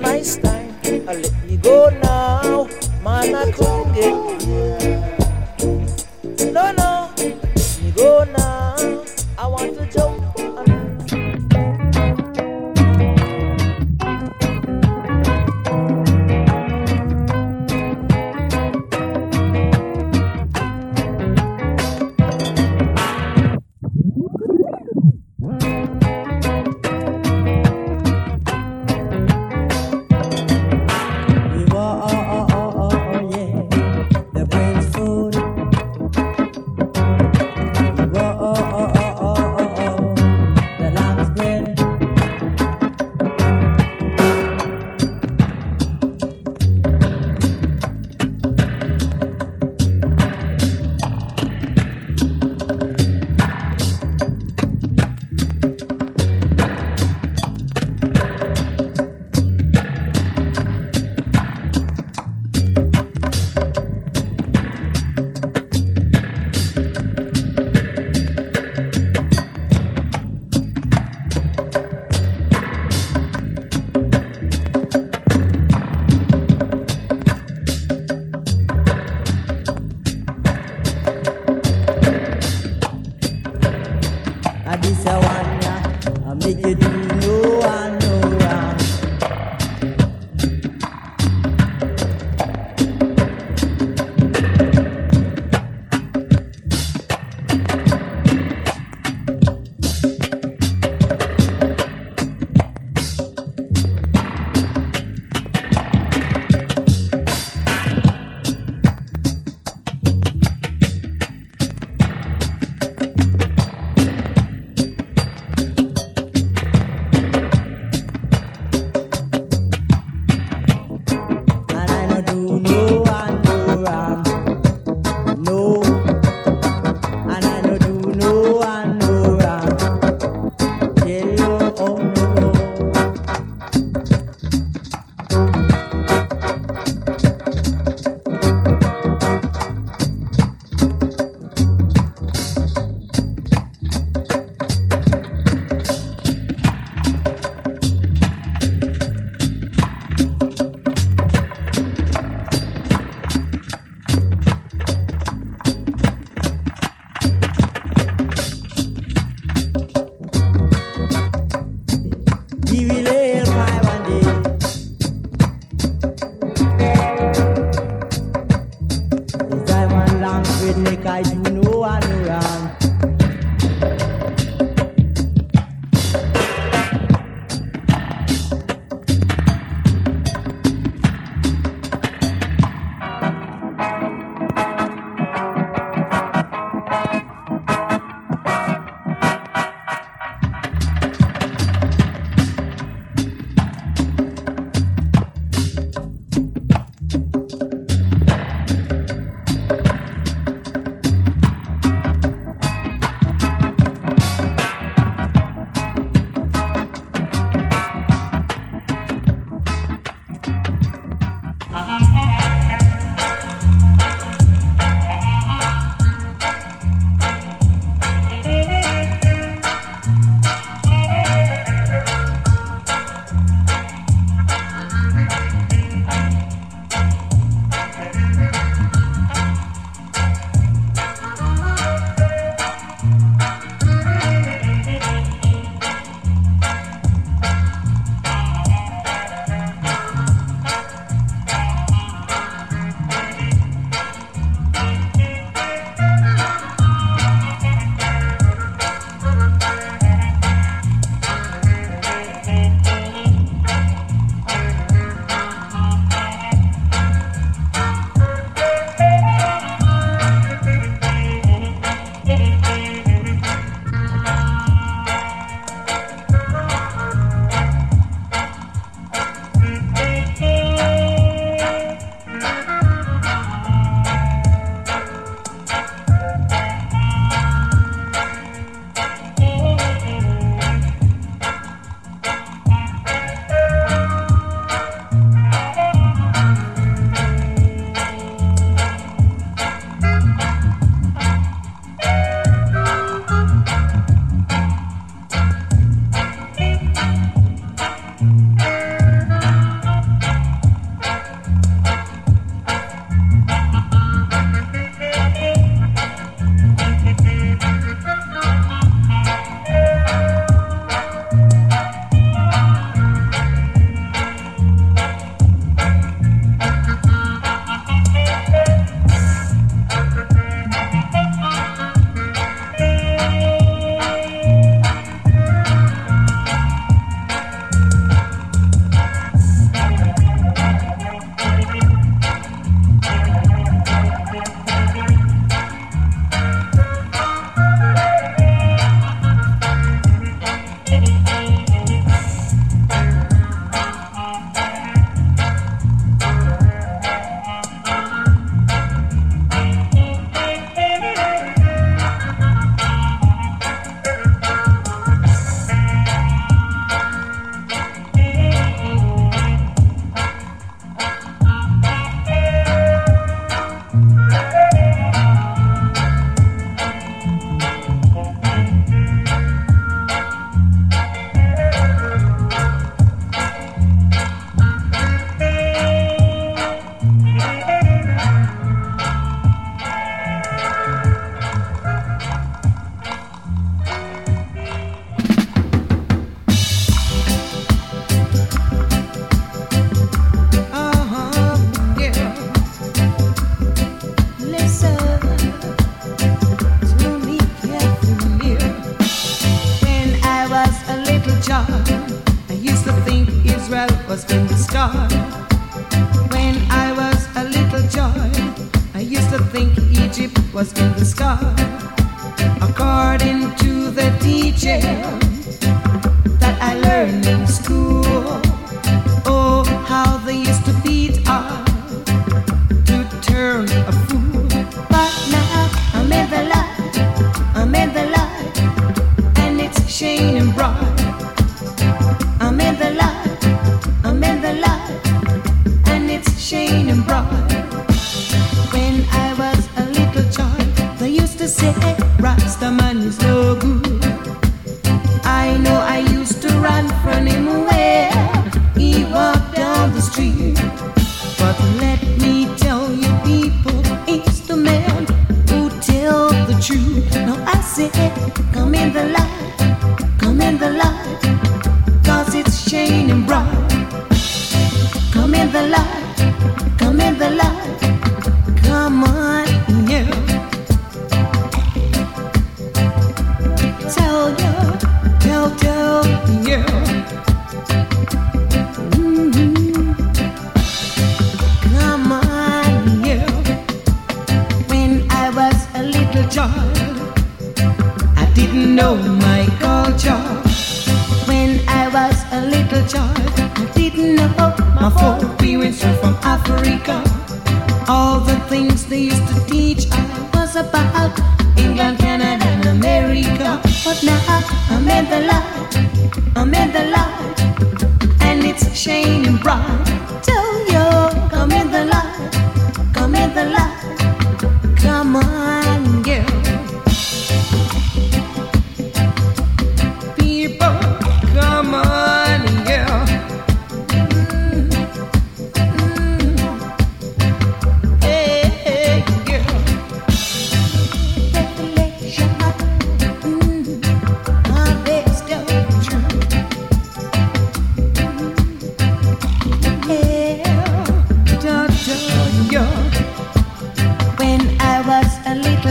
nice time. I let me go now, man, I couldn't get here.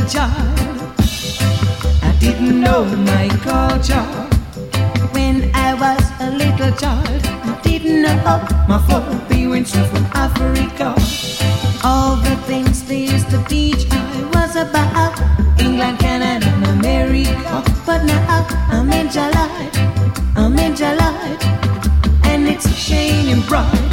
Child, I didn't know my culture when I was a little child. I didn't know my four went from Africa. All the things they used to teach I was about England, Canada, and America. But now I'm in July, I'm in July, and it's shining bright.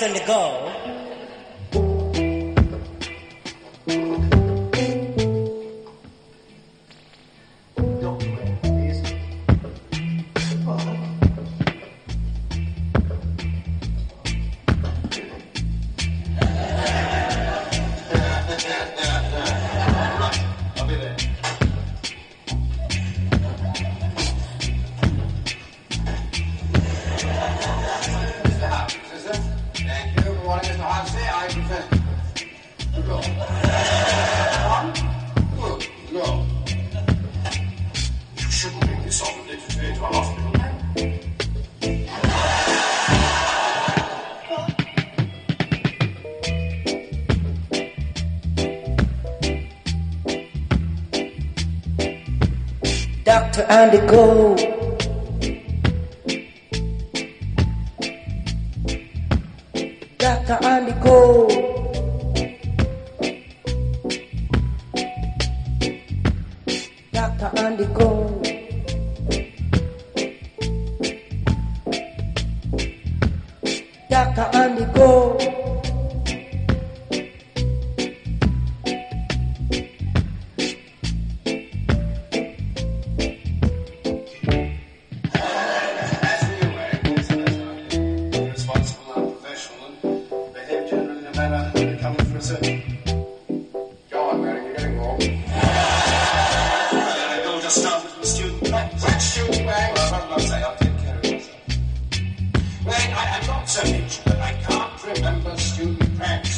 Name is Dr. Dr. Andy Go. Student pranks.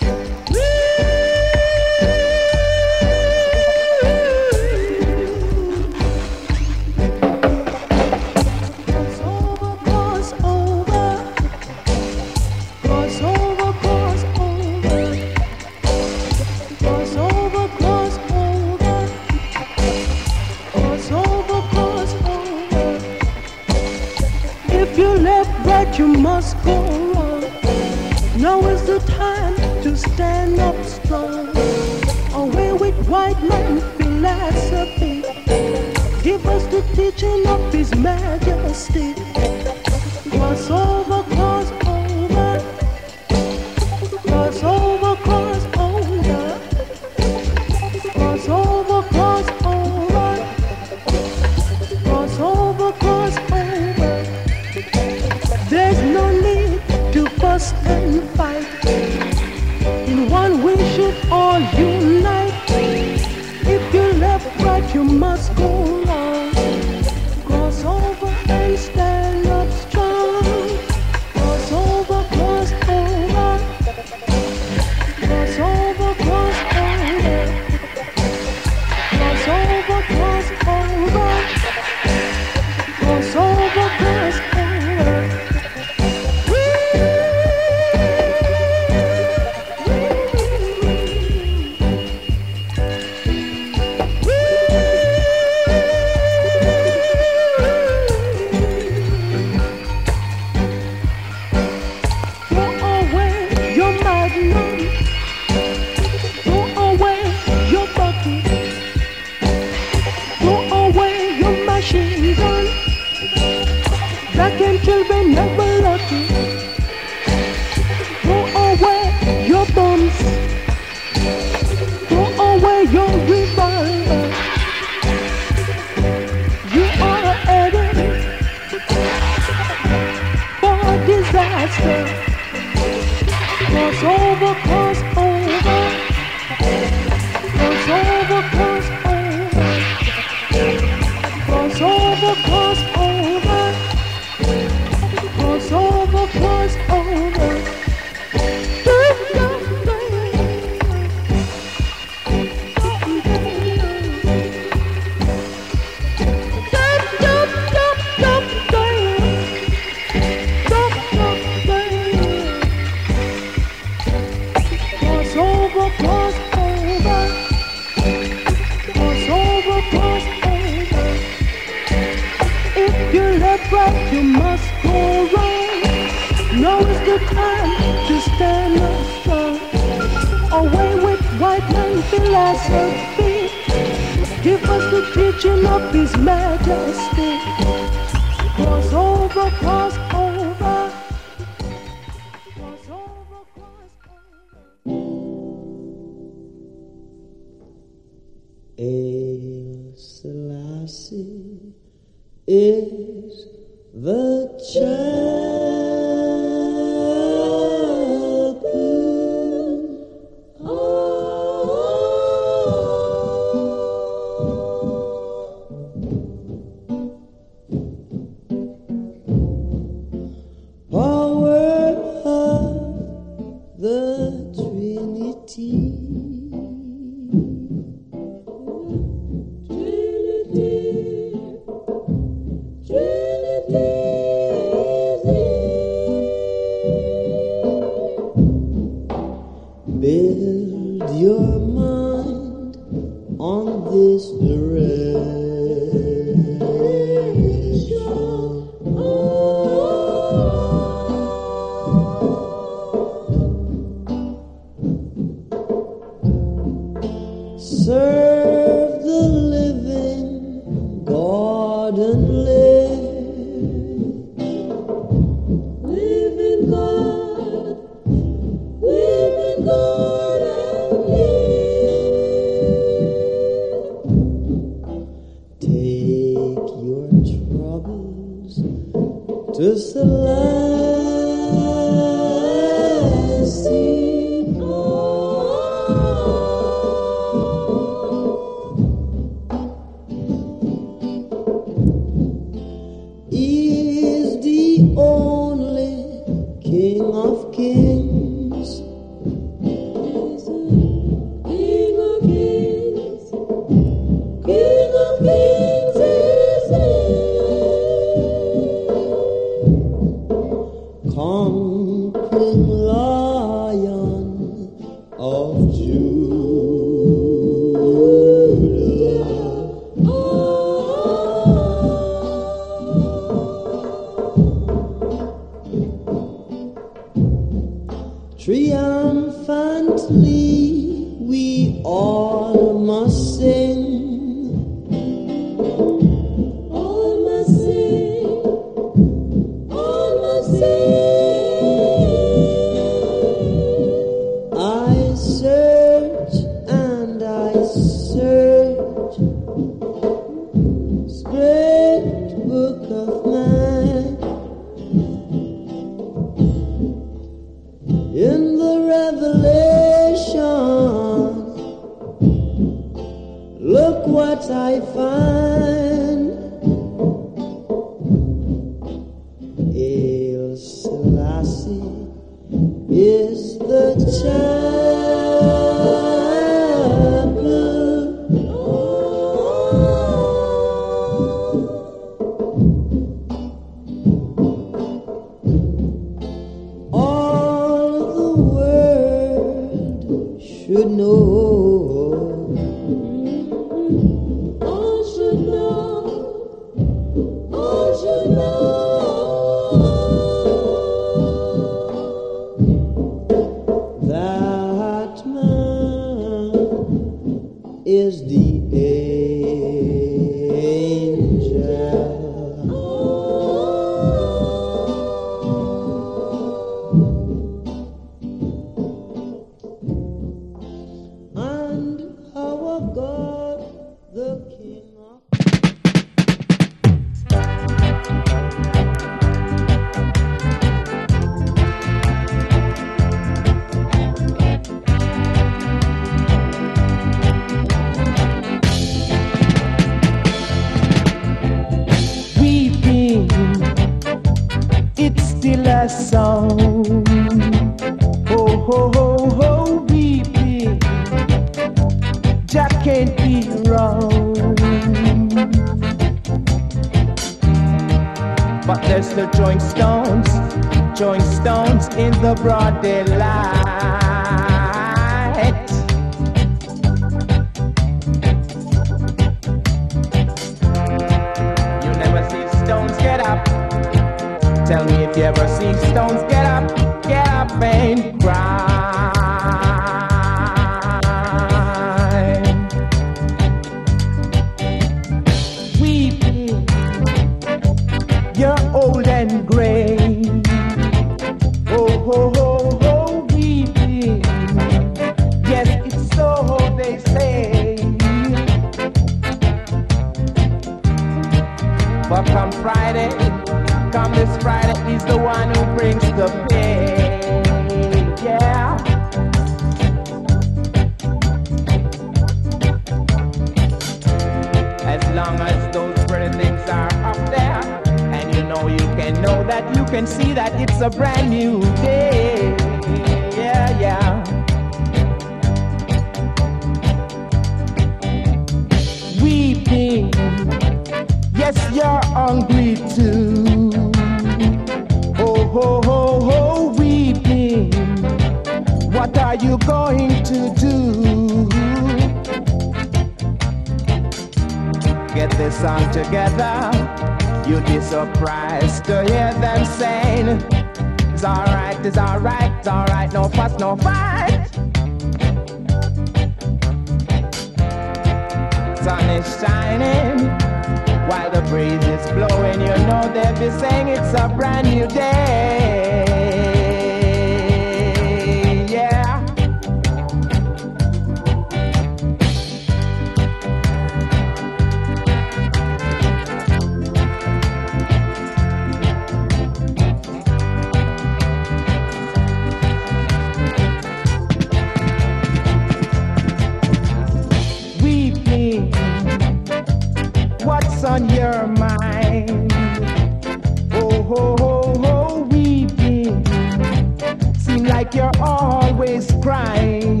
you're always crying.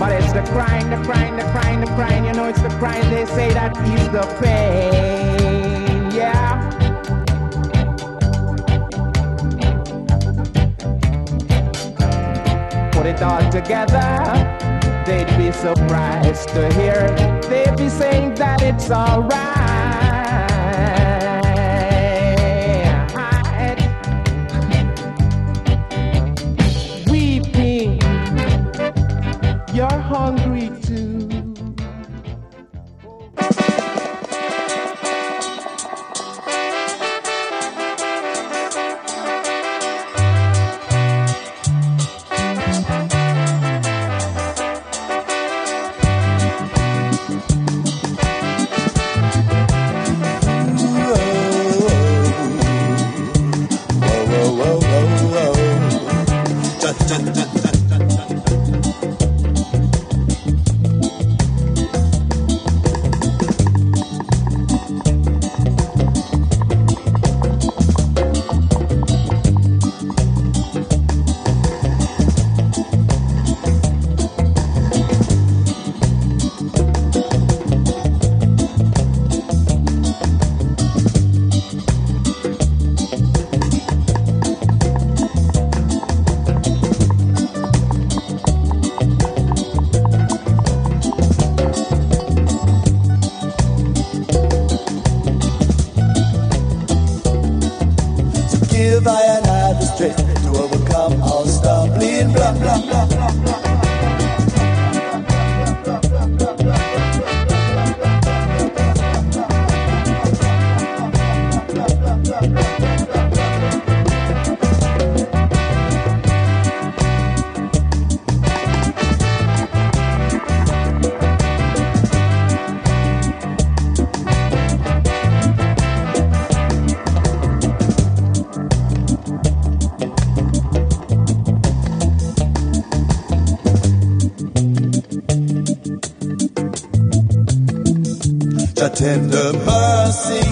But it's the crying, the crying, the crying, the crying. You know it's the crying. They say that is the pain. Yeah. Put it all together. They'd be surprised to hear. They'd be saying that it's alright. tender mercy.